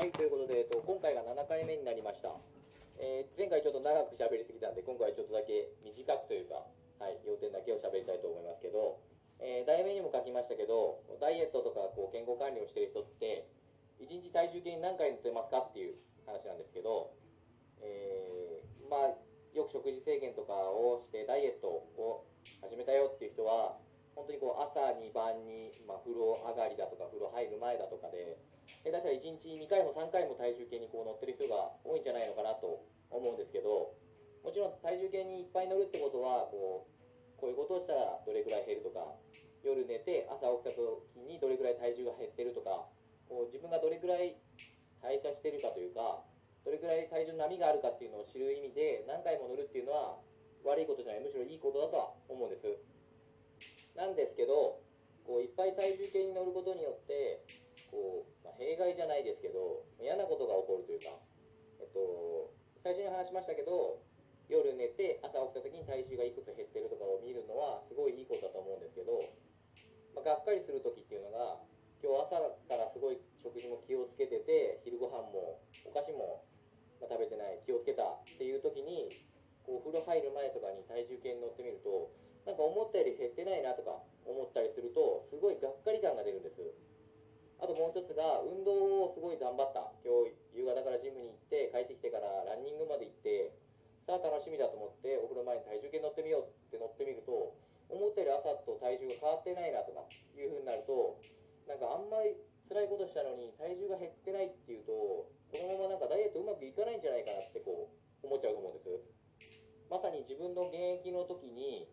はい、ということで、えっと、今回が7回目になりました。えー前回ちょっと長く喋りすぎたんで、今回ちょっとだけ短くというか、はい、要点だけを喋りたいと思いますけど、えー題名にも書きましたけど、ダイエットとかこう健康管理をしてる人って、1日体重計に何回乗ってますかっていう話なんですけど、えーまあ、よく食事制限とかをしてダイエットを始めたよっていう人は、本当にこう朝に晩に、まあ、風呂上がりだとか風呂入る前だとかで、下手したら1日2回も3回も体重計にこう乗ってる人が多いんじゃないのかなと思うんですけど、もちろん体重計にいっぱい乗るってことは、こうこういうことをしたらどれくらい減るとか、夜寝て朝起きた時にどれくらい体重が減ってるとか、こう自分がどれくらい代謝してるかというか、どれくらい体重の波があるかっていうのを知る意味で何回も乗るっていうのは悪いことじゃない、むしろいいことだとは思うんです。なんですけど、こういっぱい体重計に乗ることによって、こう、まあ、弊害じゃないですけど、嫌なことが起こるというか、えっと、最初に話しましたけど、夜寝て朝起きた時に体重がいくつ減ってるとかを見るのはすごいいいことだと思うんですけど、まあ、がっかりする時っていうのが、今日朝からすごい食事も気をつけてて、昼ご飯もお菓子も食べてない、気をつけたっていう時に、こうお風呂入る前とかに体重計に乗ってみると、なんか思ったより減ってないなとか思ったりすると、すごいがっかり感が出るんです。あともう一つが、運動をすごい頑張った。今日夕方からジムに行って、帰ってきてからランニングまで行って、さあ楽しみだと思って、お風呂前に体重計乗ってみようって乗ってみると、思ったより朝と体重が変わってないなとかいう風になると、なんかあんまり辛いことしたのに体重が減ってないっていうと、このままなんかダイエットうまくいかないんじゃないかなってこう思っちゃうと思うんです。まさに自分の現役の時に、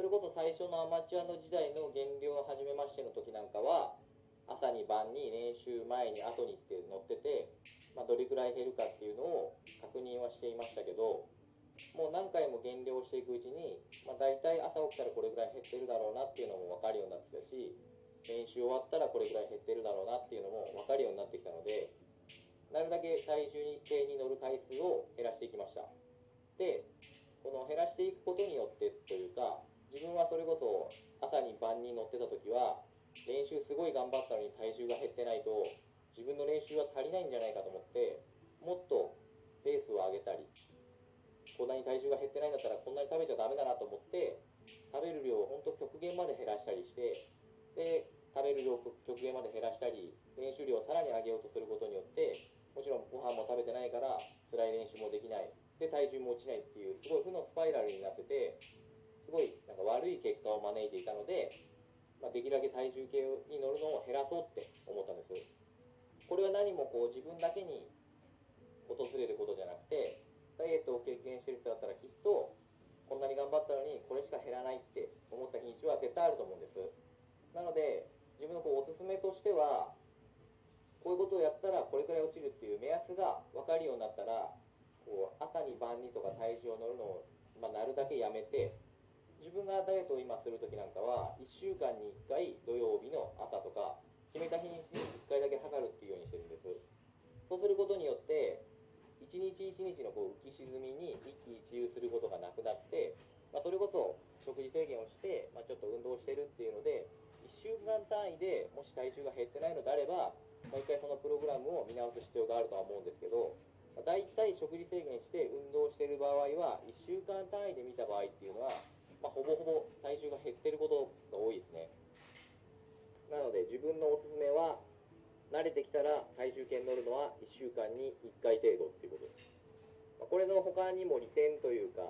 それこそ最初のアマチュアの時代の減量を始めましての時なんかは、朝に晩に練習前に後にって乗ってて、まあ、どれくらい減るかっていうのを確認はしていましたけど、もう何回も減量していくうちに、まあ、大体朝起きたらこれぐらい減ってるだろうなっていうのも分かるようになってきたし、練習終わったらこれぐらい減ってるだろうなっていうのも分かるようになってきたので、なるだけ体重計に乗る回数を減らしていきました。で、この減らしていくことによ3人乗ってた時は練習すごい頑張ったのに体重が減ってないと自分の練習は足りないんじゃないかと思ってもっとペースを上げたりこんなに体重が減ってないんだったらこんなに食べちゃダメだなと思って食べる量を本当極限まで減らしたりしてで食べる量を極限まで減らしたり練習量をさらに上げようとすることによってもちろんご飯も食べてないから辛い練習もできない。で体重も落ちないっていうすごい負のスパイラルになっててすごいなんか悪い結果を招いていたのでまあ、できるだけ体重計に乗るのを減らそうって思ったんです。これは何もこう自分だけに訪れることじゃなくて、ダイエットを経験してる人だったらきっと、こんなに頑張ったのにこれしか減らないって思った日にちは絶対あると思うんです。なので、自分のこうおすすめとしては、こういうことをやったらこれくらい落ちるっていう目安が分かるようになったら、こう朝に晩にとか体重を乗るのを、まあ、なるだけやめて、自分がダイエットを今するときなんかは、1週間に1回土曜日の朝とか、決めた日に1回だけ測るっていうようにしてるんです。そうすることによって、一日一日のこう浮き沈みに一喜一憂することがなくなって、まあ、それこそ食事制限をして、まあ、ちょっと運動してるっていうので、1週間単位でもし体重が減ってないのであれば、もう一回そのプログラムを見直す必要があるとは思うんですけど、まあ、大体食事制限して運動してる場合は、1週間単位で見た場合っていうのは、まあ、ほぼほぼ体重が減ってることが多いですね。なので自分のおすすめは、慣れてきたら体重計に乗るのは1週間に1回程度っていうことです。まあ、これの他にも利点というか、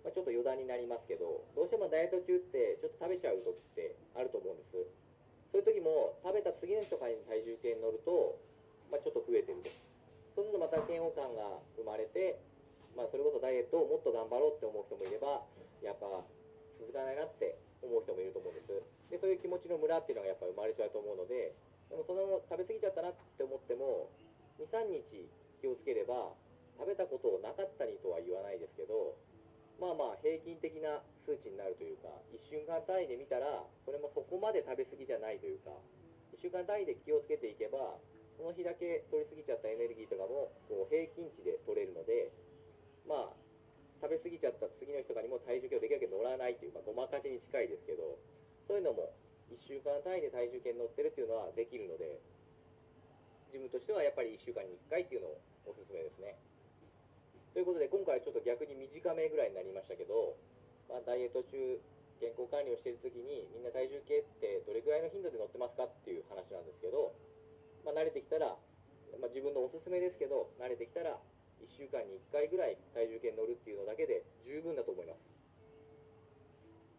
まあ、ちょっと余談になりますけど、どうしてもダイエット中ってちょっと食べちゃう時ってあると思うんです。そういう時も食べた次の日とかに体重計に乗ると、まあ、ちょっと増えてると。そうするとまた嫌悪感が生まれて、まあ、それこそダイエットをもっと頑張ろうって思う人もいれば、やっぱ続かないなって思う人もいると思うんです。で、そういう気持ちのムラっていうのがやっぱ生まれちゃうと思うので、でもその食べ過ぎちゃったなって思っても、2、3日気をつければ、食べたことをなかったにとは言わないですけど、まあまあ平均的な数値になるというか、1週間単位で見たら、それもそこまで食べ過ぎじゃないというか、1週間単位で気をつけていけば、その日だけ取り過ぎちゃったエネルギーとかも、こう平均値で取れるので、過ぎちゃった次の日とかにも体重計をできるだけ乗らないというか、ごまかしに近いですけど、そういうのも1週間単位で体重計に乗ってるっていうのはできるので、ジムとしてはやっぱり1週間に1回っていうのをおすすめですね。ということで、今回はちょっと逆に短めぐらいになりましたけど、まあ、ダイエット中、健康管理をしているときに、みんな体重計ってどれくらいの頻度で乗ってますかっていう話なんですけど、まあ、慣れてきたら、まあ、自分のおすすめですけど、慣れてきたら、1週間に1回ぐらい体重計に乗るっていうのだけで十分だと思います。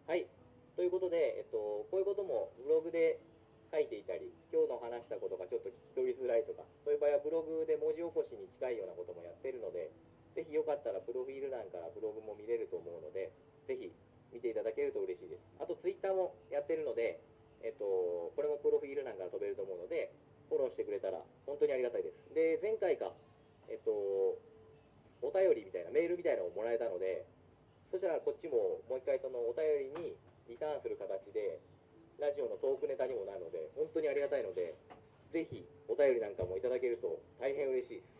はい。ということで、えっと、こういうこともブログで書いていたり、今日の話したことがちょっと聞き取りづらいとか、そういう場合はブログで文字起こしに近いようなこともやってるので、ぜひよかったらプロフィール欄からブログも見れると思うので、ぜひ見ていただけると嬉しいです。あとツイッターもやってるので、えっと、これもプロフィール欄から飛べると思うので、フォローしてくれたら本当にありがたいです。で、前回か、えっと、便りみたいな、メールみたいなのをもらえたので、そしたらこっちももう一回そのお便りにリターンする形で、ラジオのトークネタにもなるので、本当にありがたいので、ぜひお便りなんかもいただけると大変嬉しいです。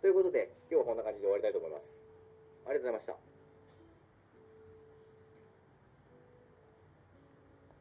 ということで、今日はこんな感じで終わりたいと思います。ありがとうございました。